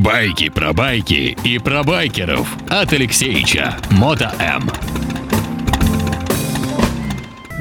Байки про байки и про байкеров от Алексеича. Мото М.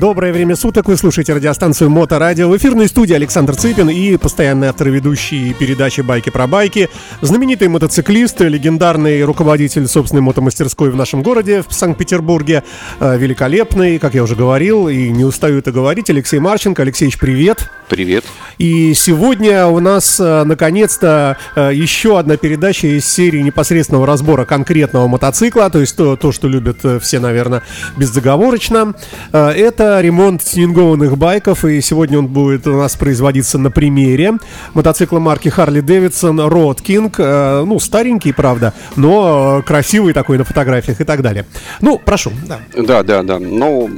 Доброе время суток, вы слушаете радиостанцию Моторадио. В эфирной студии Александр Цыпин и постоянный автор и ведущий передачи «Байки про байки», знаменитый мотоциклист, легендарный руководитель собственной мотомастерской в нашем городе, в Санкт-Петербурге, э, великолепный, как я уже говорил, и не устаю это говорить, Алексей Марченко. Алексеевич, привет! Привет. И сегодня у нас э, наконец-то э, еще одна передача из серии непосредственного разбора конкретного мотоцикла, то есть то, то что любят все, наверное, бездоговорочно. Это ремонт тюнингованных байков, и сегодня он будет у нас производиться на примере мотоцикла марки Harley Davidson Road King. Ну, старенький, правда, но красивый такой на фотографиях и так далее. Ну, прошу. Да, да, да. да. Ну,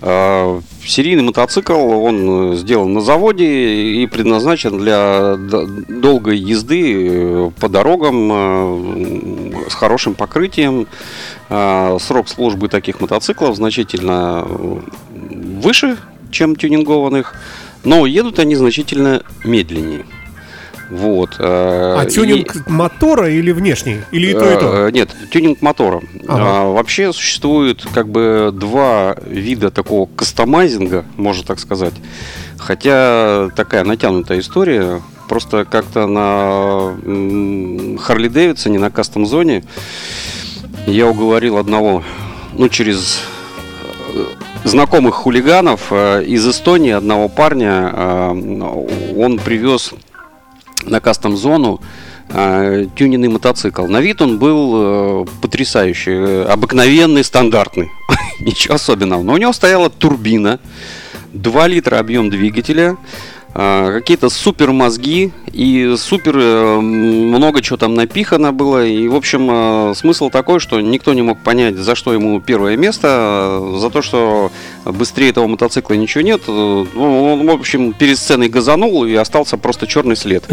э, серийный мотоцикл, он сделан на заводе и предназначен для долгой езды э, по дорогам э, с хорошим покрытием. Э, срок службы таких мотоциклов значительно выше, чем тюнингованных, но едут они значительно медленнее. Вот. А тюнинг и... мотора или внешний? Или и то, и то? Нет, тюнинг мотора. Ага. А, вообще существует как бы два вида такого кастомайзинга, можно так сказать. Хотя такая натянутая история. Просто как-то на Харли Дэвидсоне, на кастом зоне я уговорил одного, ну, через э, знакомых хулиганов э, из Эстонии, одного парня, э, он привез на кастом зону тюненный мотоцикл. На вид он был потрясающий, обыкновенный, стандартный. Ничего особенного. Но у него стояла турбина 2 литра объем двигателя, а, какие-то супер мозги и супер э, много чего там напихано было. И, в общем, э, смысл такой, что никто не мог понять, за что ему первое место, за то, что быстрее этого мотоцикла ничего нет. Ну, он, в общем, перед сценой газанул и остался просто черный след.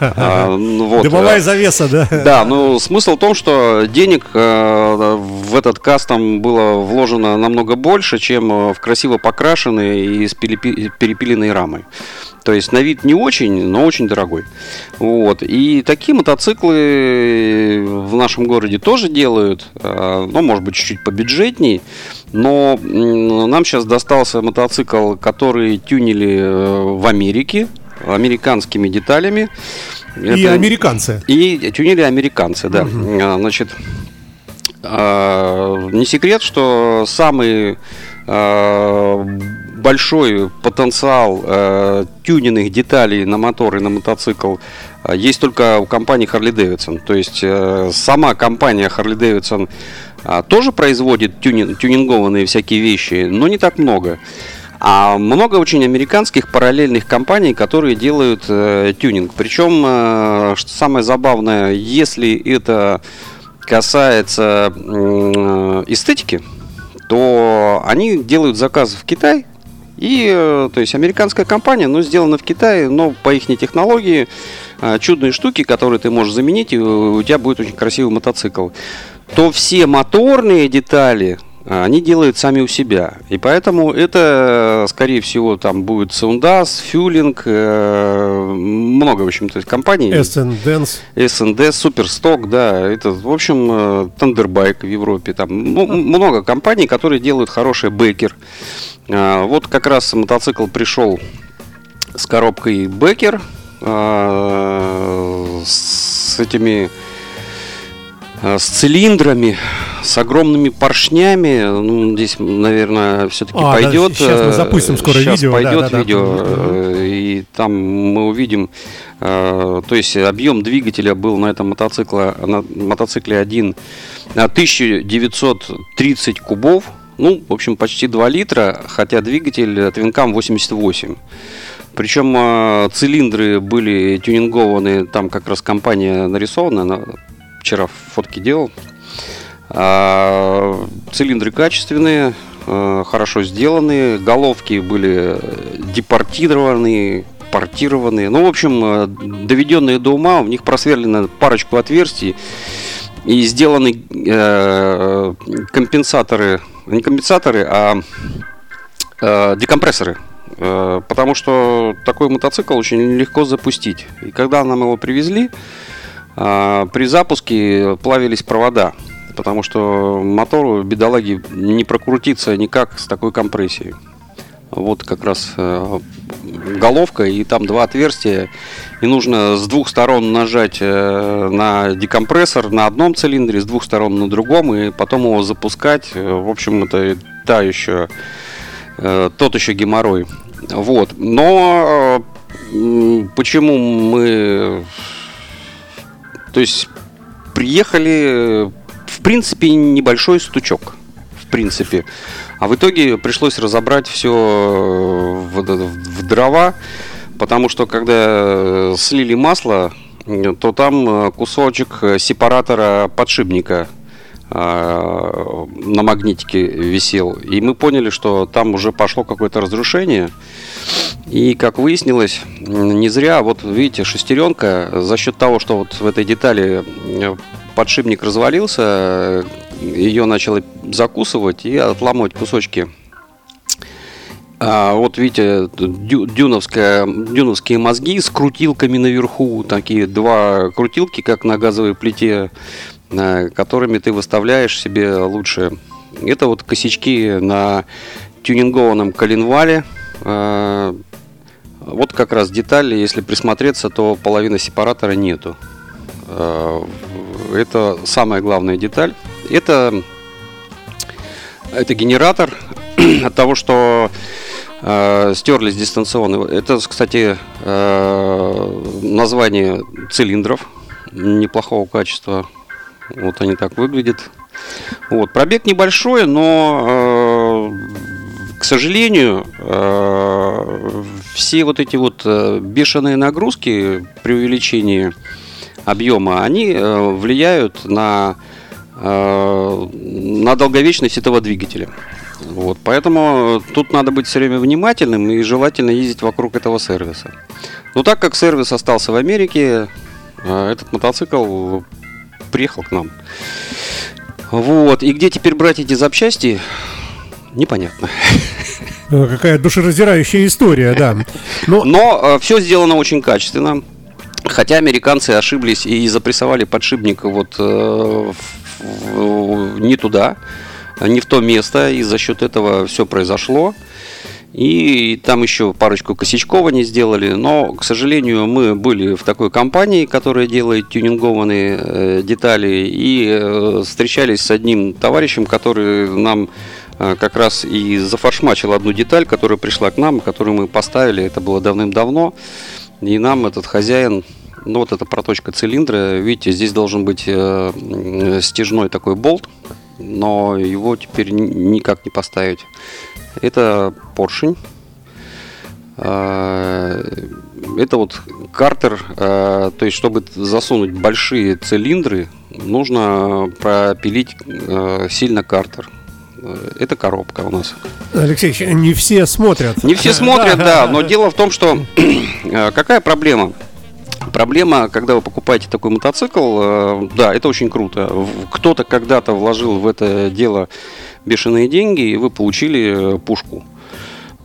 А, ну. Дымовая завеса, да? Да, но смысл в том, что денег э, в этот кастом было вложено намного больше, чем в красиво покрашенные и с перепиленной рамой. То есть на вид не очень, но очень дорогой. Вот. И такие мотоциклы в нашем городе тоже делают. А, ну, может быть, чуть-чуть побюджетней. Но нам сейчас достался мотоцикл, который тюнили э, в Америке американскими деталями. И Это... американцы. И тюнили американцы, да. Угу. Значит, а, не секрет, что самый большой потенциал э, тюненных деталей на мотор и на мотоцикл э, есть только у компании Harley Davidson. То есть э, сама компания Harley Davidson э, тоже производит тюнин, тюнингованные всякие вещи, но не так много. А много очень американских параллельных компаний, которые делают э, тюнинг. Причем, э, самое забавное, если это касается э, эстетики, то они делают заказ в Китай, и, э, то есть, американская компания, но сделана в Китае, но по их технологии, э, чудные штуки, которые ты можешь заменить, и у тебя будет очень красивый мотоцикл. То все моторные детали, э, они делают сами у себя. И поэтому это, скорее всего, там будет Soundas, Fueling, много, в общем-то, компаний. S&Dance. S&D, Superstock, да. Это, в общем, Thunderbike в Европе. Там ну, много компаний, которые делают хороший бекер. А, вот как раз мотоцикл пришел с коробкой Бекер, а, с этими а, с цилиндрами, с огромными поршнями. Ну, здесь, наверное, все-таки а, пойдет. Да, сейчас мы запустим скоро сейчас видео. пойдет да, да, видео, да. и там мы увидим. То есть объем двигателя был на этом мотоцикле, на мотоцикле один 1930 кубов. Ну, в общем, почти 2 литра, хотя двигатель Твинкам 88. Причем э, цилиндры были тюнингованы, там как раз компания нарисована, вчера фотки делал. А, цилиндры качественные, э, хорошо сделанные, головки были депортированные, портированные. Ну, в общем, э, доведенные до ума, в них просверлено парочку отверстий и сделаны э, компенсаторы не компенсаторы, а э, декомпрессоры. Э, потому что такой мотоцикл очень легко запустить. И когда нам его привезли, А, при запуске плавились провода, потому что мотору бедолаги не прокрутиться никак с такой компрессией. Вот как раз э, головка, и там два отверстия. И нужно с двух сторон нажать э, на декомпрессор на одном цилиндре, с двух сторон на другом, и потом его запускать. В общем, это та еще, э, тот еще геморрой. Вот. Но почему мы... То есть приехали, в принципе, небольшой стучок. В принципе. А в итоге пришлось разобрать все в, в дрова, потому что когда слили масло, то там кусочек сепаратора подшипника на магнитике висел. И мы поняли, что там уже пошло какое-то разрушение. И, как выяснилось, не зря, вот видите, шестеренка, за счет того, что вот в этой детали подшипник развалился, ее начало закусывать и отламывать кусочки. А вот видите, дю, дюновская, дюновские мозги с крутилками наверху, такие два крутилки, как на газовой плите, а, которыми ты выставляешь себе лучше. Это вот косячки на тюнингованном коленвале. А, вот как раз детали, если присмотреться, то половины сепаратора нету. А, это самая главная деталь. Это, это генератор от того, что э, стерлись дистанционные. Это, кстати, э, название цилиндров неплохого качества. Вот они так выглядят. Вот. Пробег небольшой, но, э, к сожалению, э, все вот эти вот э, бешеные нагрузки при увеличении объема, они э, влияют на, э, на долговечность этого двигателя. Вот, поэтому тут надо быть все время внимательным и желательно ездить вокруг этого сервиса. Но так как сервис остался в Америке, э, этот мотоцикл приехал к нам. Вот. И где теперь брать эти запчасти, непонятно. Какая душераздирающая история, да. Но, Но э, все сделано очень качественно. Хотя американцы ошиблись и запрессовали подшипник вот э, в, не туда, не в то место, и за счет этого все произошло. И там еще парочку косячков они сделали, но, к сожалению, мы были в такой компании, которая делает тюнингованные э, детали, и э, встречались с одним товарищем, который нам э, как раз и зафаршмачил одну деталь, которая пришла к нам, которую мы поставили, это было давным-давно. И нам этот хозяин, ну вот эта проточка цилиндра, видите, здесь должен быть э, стяжной такой болт, но его теперь никак не поставить. Это поршень. Э, это вот картер, э, то есть чтобы засунуть большие цилиндры, нужно пропилить э, сильно картер. Это коробка у нас. Алексей, не все смотрят. Не все смотрят, да, но дело в том, что какая проблема? Проблема, когда вы покупаете такой мотоцикл, да, это очень круто. Кто-то когда-то вложил в это дело бешеные деньги, и вы получили пушку.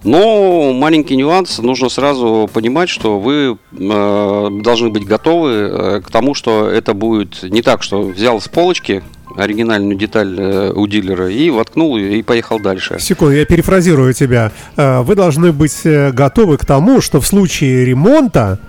Но маленький нюанс, нужно сразу понимать, что вы э, должны быть готовы э, к тому, что это будет не так, что взял с полочки оригинальную деталь э, у дилера и воткнул и поехал дальше. Секунду, я перефразирую тебя. Э, вы должны быть э, готовы к тому, что в случае ремонта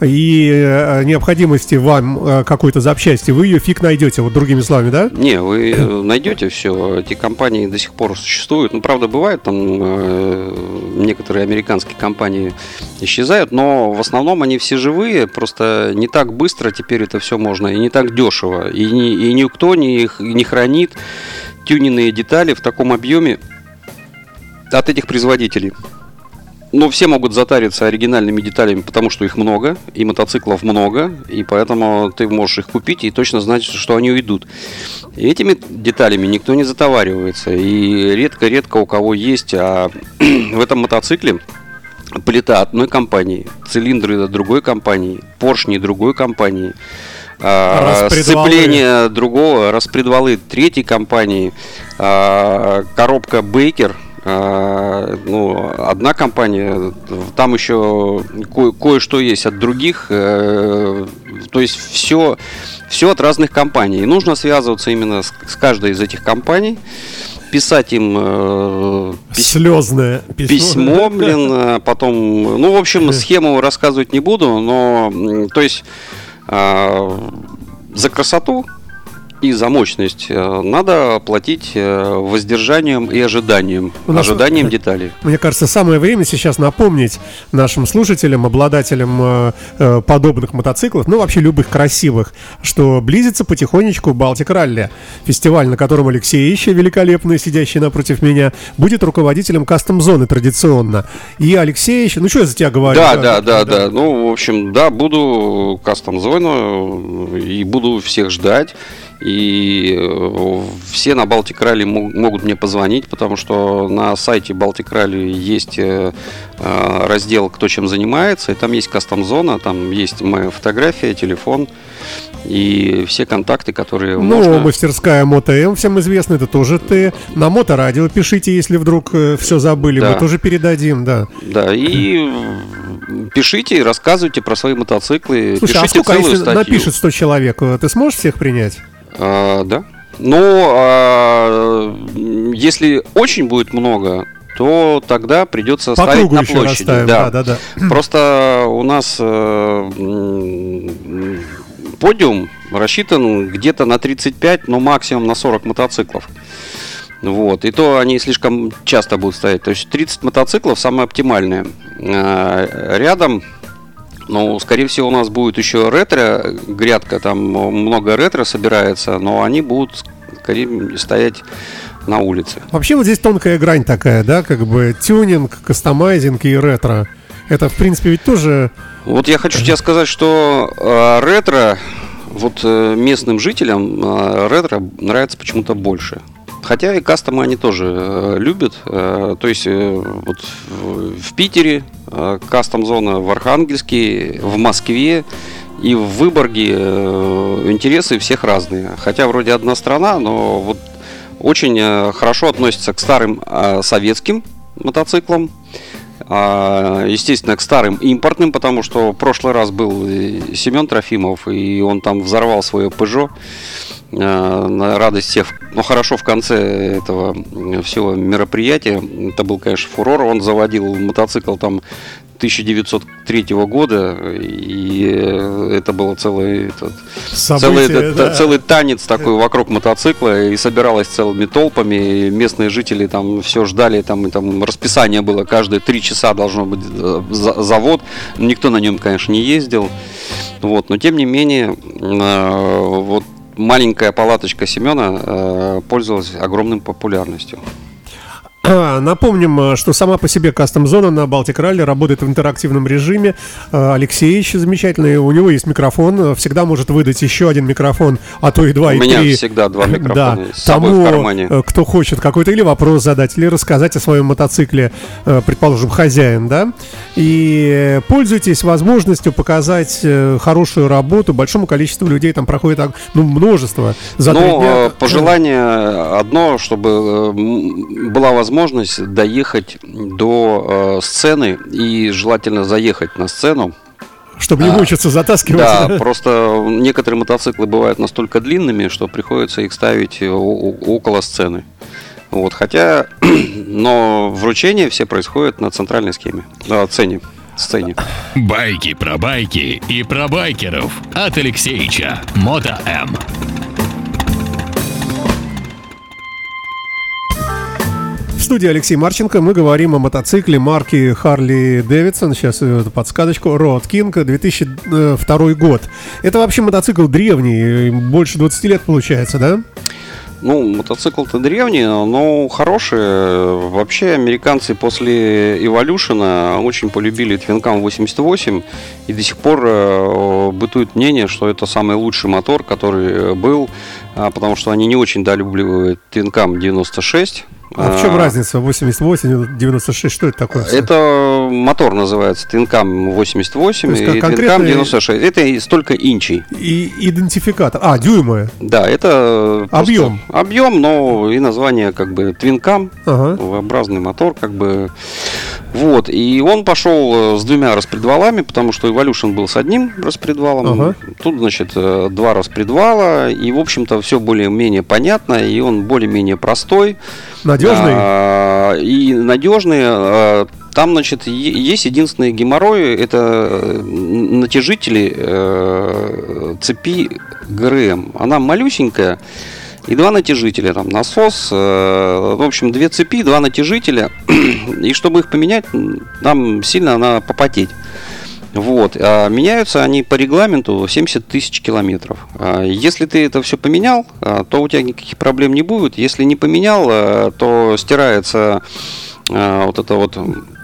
и э, необходимости вам э, какой-то запчасти, вы ее фиг найдете, вот другими словами, да? Не, вы э, найдете все. Эти компании до сих пор существуют. Ну, правда, бывает, там некоторые американские компании исчезают, но в основном они все живые, просто не так быстро теперь это все можно, и не так дешево. И, ни, и никто не, не хранит тюненные детали в таком объеме от этих производителей. Ну, все могут затариться оригинальными деталями, потому что их много, и мотоциклов много, и поэтому ты можешь их купить и точно знать, что они уйдут. И этими деталями никто не затоваривается, и редко-редко у кого есть, а в этом мотоцикле плита одной компании, цилиндры другой компании, поршни другой компании, а, сцепление другого, распредвалы третьей компании, а, коробка Бейкер – ну, одна компания, там еще ко- кое-что есть от других, э, то есть все, все от разных компаний. И нужно связываться именно с, с каждой из этих компаний писать им э, пись... слезное письмо. письмо, блин, а потом, ну, в общем, схему рассказывать не буду, но, то есть, э, за красоту и за мощность э, надо платить э, воздержанием и ожиданием, нас, ожиданием деталей. Мне кажется, самое время сейчас напомнить нашим слушателям, обладателям э, подобных мотоциклов, ну вообще любых красивых, что близится потихонечку Балтик Ралли. Фестиваль, на котором Алексей Ища, великолепный, сидящий напротив меня, будет руководителем кастом-зоны традиционно. И Алексей Ища, ну что я за тебя говорю? Да, да, да, да, да. Ну, в общем, да, буду кастом-зону и буду всех ждать. И э, все на Балтик Ралли могут мне позвонить, потому что на сайте Балтик Ралли есть э, раздел «Кто чем занимается», и там есть кастом-зона, там есть моя фотография, телефон и все контакты, которые ну, можно... мастерская МоtoМ, всем известно, это тоже ты. На Моторадио пишите, если вдруг все забыли, да. мы тоже передадим, да. Да, и пишите рассказывайте про свои мотоциклы. Слушай, а пишите а сколько, если статью. напишет 100 человек, ты сможешь всех принять? А, да. Но а, если очень будет много, то тогда придется По ставить на площади. Расставим, да. Да, да, да. Просто у нас э, подиум рассчитан где-то на 35, но максимум на 40 мотоциклов. Вот. И то они слишком часто будут стоять. То есть 30 мотоциклов самое оптимальное. Э, рядом ну, скорее всего, у нас будет еще ретро грядка, там много ретро собирается, но они будут скорее стоять на улице. Вообще вот здесь тонкая грань такая, да, как бы тюнинг, кастомайзинг и ретро. Это, в принципе, ведь тоже... Вот я хочу тебе сказать, что э, ретро, вот э, местным жителям э, ретро нравится почему-то больше. Хотя и кастомы они тоже э, любят. Э, то есть э, вот в Питере э, кастом-зона, в Архангельске, в Москве и в Выборге э, интересы всех разные. Хотя вроде одна страна, но вот очень э, хорошо относятся к старым э, советским мотоциклам. А, естественно, к старым импортным, потому что в прошлый раз был Семен Трофимов, и он там взорвал свое Peugeot на радость всех. Но хорошо в конце этого всего мероприятия, это был, конечно, фурор, он заводил мотоцикл там 1903 года, и э, это было целый, этот, Событие, целый, да. целый танец такой вокруг мотоцикла, и собиралось целыми толпами, и местные жители там все ждали, там, и там расписание было, каждые три часа должно быть э, завод, никто на нем, конечно, не ездил, вот, но тем не менее, э, вот маленькая палаточка Семена пользовалась огромной популярностью. Напомним, э, что сама по себе кастом-зона на Балтик Ралли работает в интерактивном режиме. Э, Алексеевич замечательный, у него есть микрофон, всегда может выдать еще один микрофон, а то и два, у и меня три. всегда два микрофона да, с тому. Э, кто хочет какой-то или вопрос задать, или рассказать о своем мотоцикле, предположим, хозяин, да, и пользуйтесь возможностью показать хорошую работу большому количеству людей, там проходит ну, множество за Ну, пожелание одно, чтобы была возможность возможность доехать до э, сцены и желательно заехать на сцену. Чтобы не а, мучиться затаскивать. Да, просто некоторые мотоциклы бывают настолько длинными, что приходится их ставить около сцены. Вот, хотя, но вручение все происходит на центральной схеме, на сцене. сцене. Байки про байки и про байкеров от Алексеича. Мото М. студии Алексей Марченко мы говорим о мотоцикле марки Харли Дэвидсон. Сейчас эту подсказочку. Road King 2002 год. Это вообще мотоцикл древний, больше 20 лет получается, да? Ну, мотоцикл-то древний, но хороший. Вообще, американцы после Evolution очень полюбили Twin 88, и до сих пор э, бытует мнение, что это самый лучший мотор, который был, а, потому что они не очень долюбливают Twin 96, а, в чем разница 88 96? Что это такое? Это мотор называется Тинкам 88 и Тинкам 96. Это столько инчей. И идентификатор. А, дюймы. Да, это объем. Объем, но и название как бы Твинкам. Ага. V-образный мотор, как бы Вот, и он пошел с двумя распредвалами, потому что Evolution был с одним распредвалом. Ага. Тут, значит, два распредвала, и, в общем-то, все более-менее понятно, и он более-менее простой. Надежный? А, и надежный. А, там, значит, есть единственный геморрой, это натяжители э, цепи ГРМ. Она малюсенькая, и два натяжителя, там насос, э, в общем, две цепи, два натяжителя, и чтобы их поменять, нам сильно надо попотеть. Вот. А меняются они по регламенту 70 тысяч километров. А если ты это все поменял, а, то у тебя никаких проблем не будет. Если не поменял, а, то стирается а, вот это вот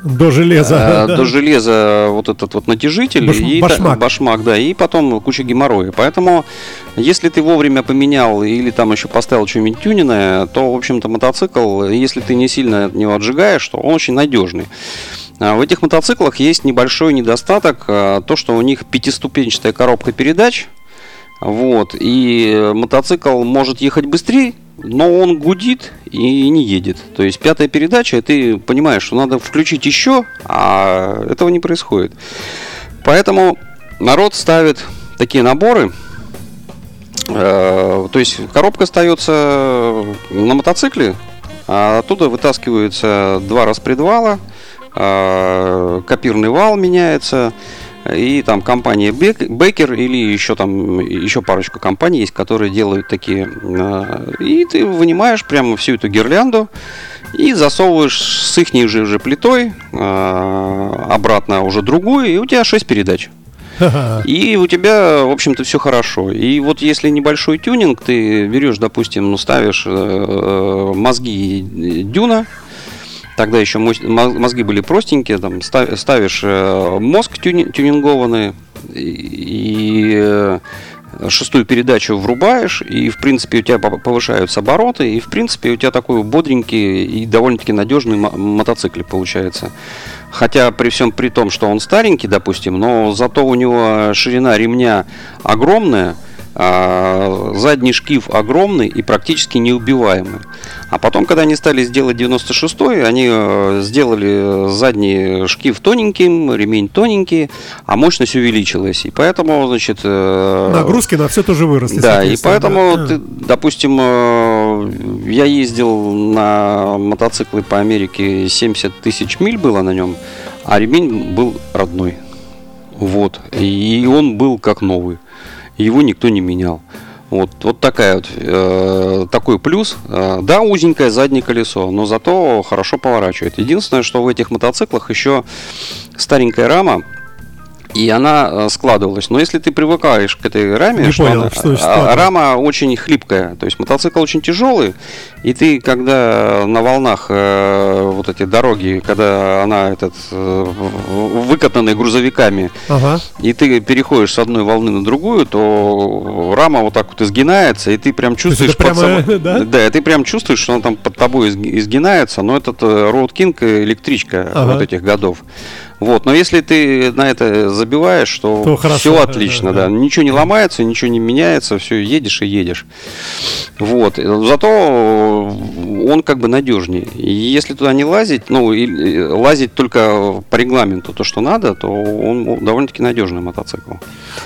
до железа, а, да. до железа вот этот вот натяжитель Баш, и башмак. башмак, да, и потом куча геморроя. Поэтому, если ты вовремя поменял или там еще поставил что-нибудь тюниное, то, в общем-то, мотоцикл, если ты не сильно от него отжигаешь, то он очень надежный. А в этих мотоциклах есть небольшой недостаток, то, что у них пятиступенчатая коробка передач, вот, и мотоцикл может ехать быстрее, но он гудит и не едет. То есть пятая передача, ты понимаешь, что надо включить еще, а этого не происходит. Поэтому народ ставит такие наборы. Э, то есть коробка остается на мотоцикле, а оттуда вытаскиваются два распредвала, э, копирный вал меняется, и там компания Бекер или еще там еще парочку компаний есть, которые делают такие. А, и ты вынимаешь прямо всю эту гирлянду и засовываешь с их же уже плитой а, обратно уже другую, и у тебя 6 передач. И у тебя, в общем-то, все хорошо. И вот если небольшой тюнинг, ты берешь, допустим, ну, ставишь э, э мозги дюна, Тогда еще мозги были простенькие, там ставишь э, мозг тюнингованный и э, шестую передачу врубаешь, и, в принципе, у тебя повышаются обороты, и, в принципе, у тебя такой бодренький и довольно-таки надежный мотоцикл получается. Хотя при всем при том, что он старенький, допустим, но зато у него ширина ремня огромная, задний шкив огромный и практически неубиваемый. А потом, когда они стали сделать 96-й, они э, сделали задний шкив тоненьким, ремень тоненький, а мощность увеличилась. И поэтому, значит... Э, Нагрузки на все тоже выросли. Да, и поэтому, да. Ты, допустим, э, я ездил на мотоциклы по Америке, 70 тысяч миль было на нем, а ремень был родной. Вот. И он был как новый его никто не менял. Вот, вот такая вот, э, такой плюс. Э, да, узенькое заднее колесо, но зато хорошо поворачивает. Единственное, что в этих мотоциклах еще старенькая рама, и она э, складывалась. Но если ты привыкаешь к этой раме, Не что, понял, она, что а, рама очень хлипкая, то есть мотоцикл очень тяжелый, и ты, когда на волнах э, вот эти дороги, когда она этот э, выкатанная грузовиками, ага. и ты переходишь с одной волны на другую, то рама вот так вот изгинается, и ты прям чувствуешь, прямо, само... да? да, ты прям чувствуешь, что она там под тобой изгинается, но этот Road King электричка ага. вот этих годов. Вот, но если ты на это забиваешь, то, то хорошо, все отлично, да, да. да. Ничего не ломается, ничего не меняется, все едешь и едешь. Вот. Зато он как бы надежнее. И если туда не лазить, ну, и лазить только по регламенту то, что надо, то он довольно-таки надежный мотоцикл.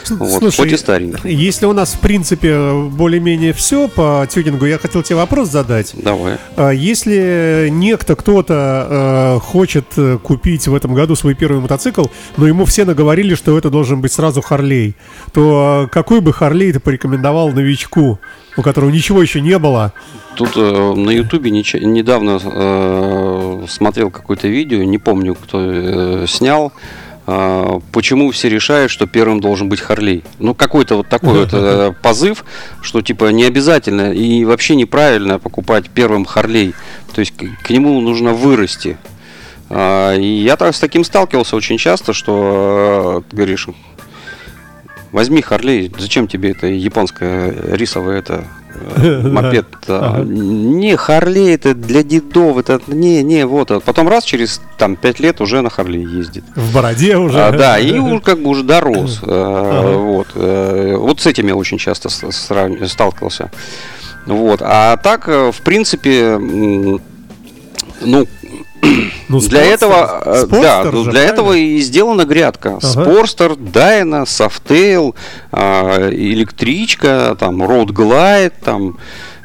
Вот, Слушай, хоть и старенький. Если у нас, в принципе, более-менее все по тюнингу, я хотел тебе вопрос задать. Давай. А если некто, кто-то э, хочет купить в этом году свой первый мотоцикл, но ему все наговорили, что это должен быть сразу Харлей, то какой бы Харлей ты порекомендовал новичку, у которого ничего еще не было? Тут э, на Ютубе недавно э, смотрел какое-то видео, не помню, кто э, снял. Э, почему все решают, что первым должен быть Харлей? Ну, какой-то вот такой вот э, позыв, что типа не обязательно и вообще неправильно покупать первым Харлей. То есть к нему нужно вырасти. А, и я так, с таким сталкивался очень часто, что э, говоришь, возьми Харлей, зачем тебе это японская рисовая это э, мопед. Не, Харлей это для дедов, это не, не, вот. Потом раз через там пять лет уже на Харлей ездит. В бороде уже. А, да, и уже как бы уже дорос. Ага. Вот. Э, вот с этим я очень часто сталкивался. Вот. А так, в принципе, ну, Ну, для этого, э, Спорстер да, же, для правильно? этого и сделана грядка. Ага. Спорстер, Дайна, Софтейл, электричка, там, Road Glide, там,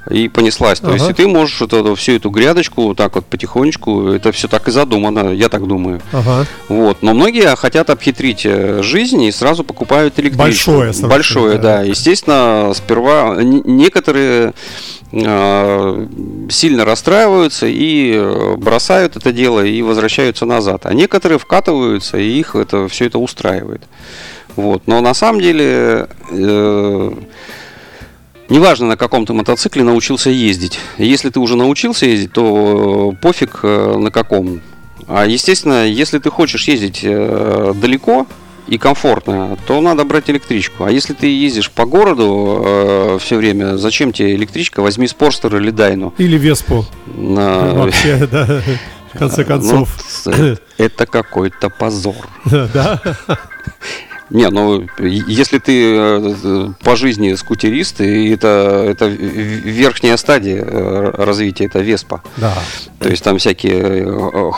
и понеслась. То ага. есть и ты можешь вот эту, всю эту грядочку вот так вот потихонечку, это все так и задумано, я так думаю. Ага. Вот. Но многие хотят обхитрить э, жизнь и сразу покупают электричество. Большое. Большое, да. да. Естественно, сперва некоторые э, сильно расстраиваются и э, бросают это дело и возвращаются назад. А некоторые вкатываются и их это все это устраивает. Вот. Но на самом деле э, Неважно, на каком ты мотоцикле научился ездить. Если ты уже научился ездить, то э, пофиг э, на каком. А естественно, если ты хочешь ездить э, далеко и комфортно, то надо брать электричку. А если ты ездишь по городу э, все время, зачем тебе электричка? Возьми Спорстер или Дайну. Или Веспу. На... Вообще, да. В конце ну, концов. Ну, это какой-то позор. Да. Не, ну если ты э, по жизни скутерист, и это, это верхняя стадия э, развития, это Веспа. Да. То есть там всякие э,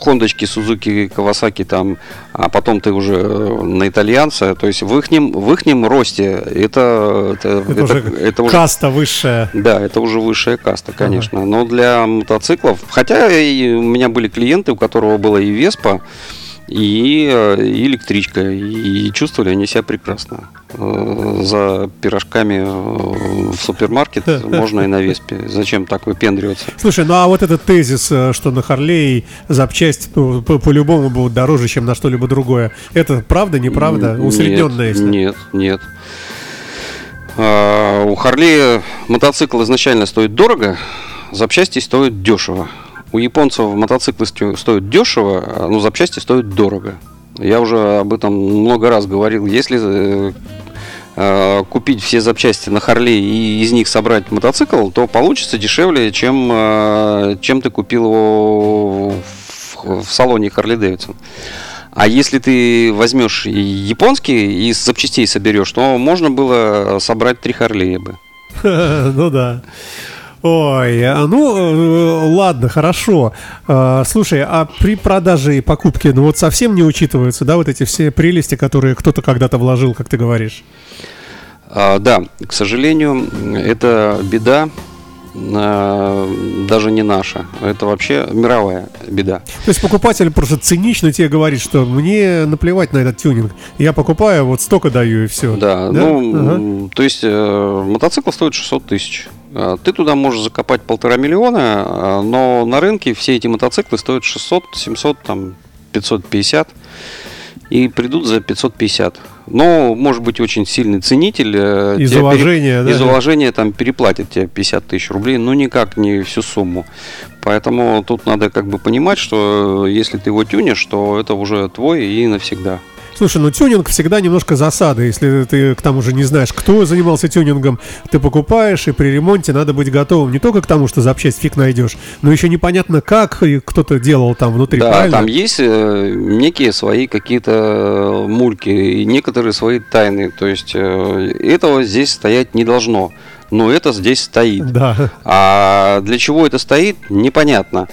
хондочки, Сузуки, Кавасаки там, а потом ты уже на итальянца. То есть в ихнем, в ихнем росте это, это, это, это, уже это уже каста высшая. Да, это уже высшая каста, конечно. Ага. Но для мотоциклов, хотя и у меня были клиенты, у которого было и Веспа, и, э, и электричка. И чувствовали они себя прекрасно. Э, за пирожками э, в супермаркет можно и на Веспе. Зачем так выпендриваться? Слушай, ну а вот этот тезис, что на Харлей запчасть ну, по-любому будут дороже, чем на что-либо другое, это правда, неправда? Усредненное? Нет, нет, нет. А, у Харлея мотоцикл изначально стоит дорого, запчасти стоят дешево. У японцев мотоциклы стоят дешево, а, но запчасти стоят дорого. Я уже об этом много раз говорил. Если э, э, купить все запчасти на Харли и из них собрать мотоцикл, то получится дешевле, чем, э, чем ты купил его в, в салоне Харли Дэвидсон. А если ты возьмешь японский и из запчастей соберешь, то можно было собрать три Харлея бы. Ну да. Ой, а, ну э, ладно, хорошо. А, слушай, а при продаже и покупке, ну вот совсем не учитываются, да, вот эти все прелести, которые кто-то когда-то вложил, как ты говоришь? А, да, к сожалению, это беда даже не наша. Это вообще мировая беда. То есть покупатель просто цинично тебе говорит, что мне наплевать на этот тюнинг. Я покупаю, вот столько даю и все. Да, да? ну, ага. то есть э, мотоцикл стоит 600 тысяч. А, ты туда можешь закопать полтора миллиона, а, но на рынке все эти мотоциклы стоят 600, 700, там, 550 и придут за 550. Но, может быть, очень сильный ценитель. Э, из уважения, пере... да? Из уважения там переплатит тебе 50 тысяч рублей, но никак не всю сумму. Поэтому тут надо как бы понимать, что если ты его тюнешь, то это уже твой и навсегда. Слушай, ну тюнинг всегда немножко засада. Если ты к тому же не знаешь, кто занимался тюнингом, ты покупаешь, и при ремонте надо быть готовым не только к тому, что запчасть фиг найдешь, но еще непонятно, как кто-то делал там внутри. Да, правильно? там есть э, некие свои какие-то мульки и некоторые свои тайны. То есть э, этого здесь стоять не должно но это здесь стоит. Да. А для чего это стоит, непонятно.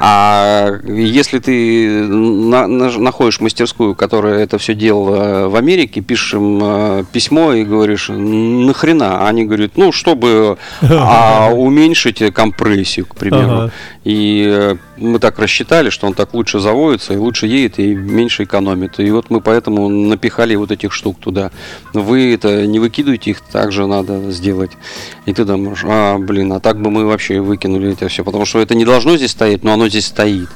А если ты на, на, находишь мастерскую, которая это все делала в Америке, пишешь им э, письмо и говоришь, нахрена? Они говорят, ну, чтобы а, уменьшить компрессию, к примеру. Ага. И э, мы так рассчитали, что он так лучше заводится и лучше едет и меньше экономит. И вот мы поэтому напихали вот этих штук туда. Вы это не выкидывайте их, также надо сделать. И ты думаешь, а, блин, а так бы мы вообще выкинули это все. Потому что это не должно здесь стоять, но оно здесь стоит.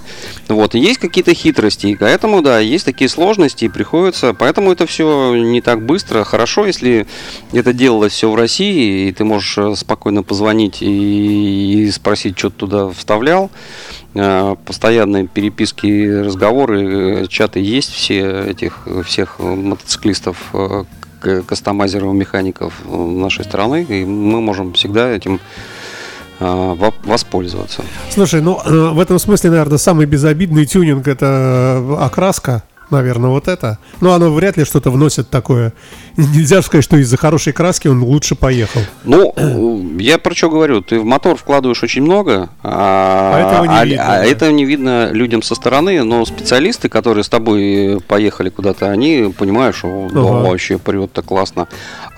Вот, и есть какие-то хитрости, и поэтому, да, есть такие сложности, и приходится, поэтому это все не так быстро. Хорошо, если это делалось все в России, и ты можешь э, спокойно позвонить и спросить, что ты туда вставлял. Э, постоянные переписки, разговоры, э, чаты есть все этих всех мотоциклистов, кастомайзеров, механиков нашей страны, и мы можем всегда этим Э, воспользоваться. Слушай, ну э, в этом смысле, наверное, самый безобидный тюнинг это э, окраска наверное, вот это. Но оно вряд ли что-то вносит такое. Нельзя сказать, что из-за хорошей краски он лучше поехал. Ну, я про что говорю. Ты в мотор вкладываешь очень много, а, а этого не а, видно. А да. это не видно людям со стороны, но специалисты, которые с тобой поехали куда-то, они понимают, что ага. вообще прет-то классно.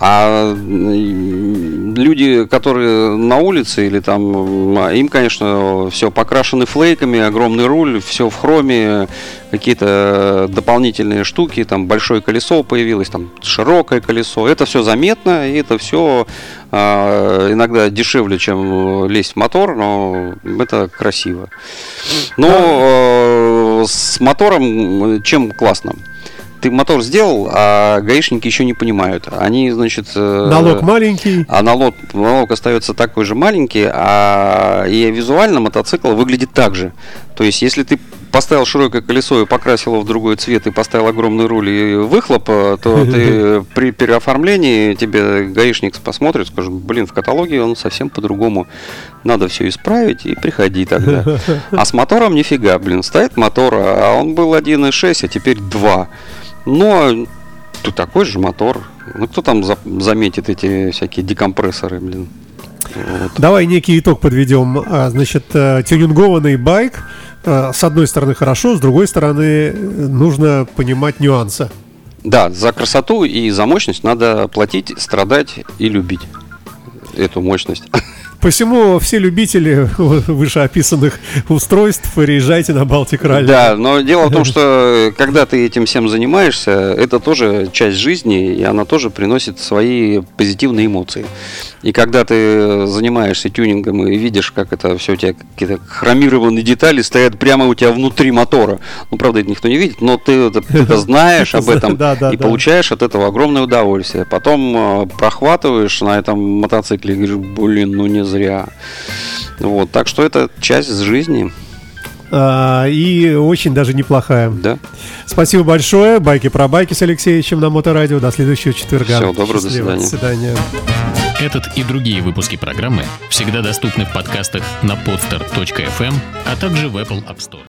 А люди, которые на улице или там, им, конечно, все покрашены флейками, огромный руль, все в хроме, какие-то дополнительные штуки, там большое колесо появилось, там широкое колесо. Это все заметно, и это все э, иногда дешевле, чем лезть в мотор, но это красиво. Но э, с мотором чем классно? ты мотор сделал, а гаишники еще не понимают. Они, значит... Э, налог маленький. А налог, налог остается такой же маленький, а и визуально мотоцикл выглядит так же. То есть, если ты поставил широкое колесо и покрасил его в другой цвет и поставил огромный руль и выхлоп, то ты при переоформлении тебе гаишник посмотрит, скажет, блин, в каталоге он совсем по-другому. Надо все исправить и приходи тогда. А с мотором нифига, блин, стоит мотор, а он был 1.6, а теперь 2. Но тут такой же мотор. Ну, кто там за заметит эти всякие декомпрессоры, блин? Вот. Давай некий итог подведем. А, значит, э, тюнингованный байк, э, с одной стороны хорошо, с другой стороны э, нужно понимать нюансы. Да, за красоту и за мощность надо платить, страдать и любить эту мощность. Посему все любители вышеописанных устройств приезжайте на Балтик Ралли. Да, но дело в том, что когда ты этим всем занимаешься, это тоже часть жизни, и она тоже приносит свои позитивные эмоции. И когда ты занимаешься тюнингом и видишь, как это все у тебя какие-то хромированные детали стоят прямо у тебя внутри мотора. Ну, правда, это никто не видит, но ты это, ты это знаешь об этом и получаешь от этого огромное удовольствие. Потом э, прохватываешь на этом мотоцикле и говоришь, блин, ну не зря. Вот, так что это часть жизни. А, и очень даже неплохая. Да. Спасибо большое. Байки про байки с Алексеевичем на Моторадио. До следующего четверга. Всего доброго, до свидания. До свидания. Этот и другие выпуски программы всегда доступны в подкастах на podster.fm, а также в Apple App Store.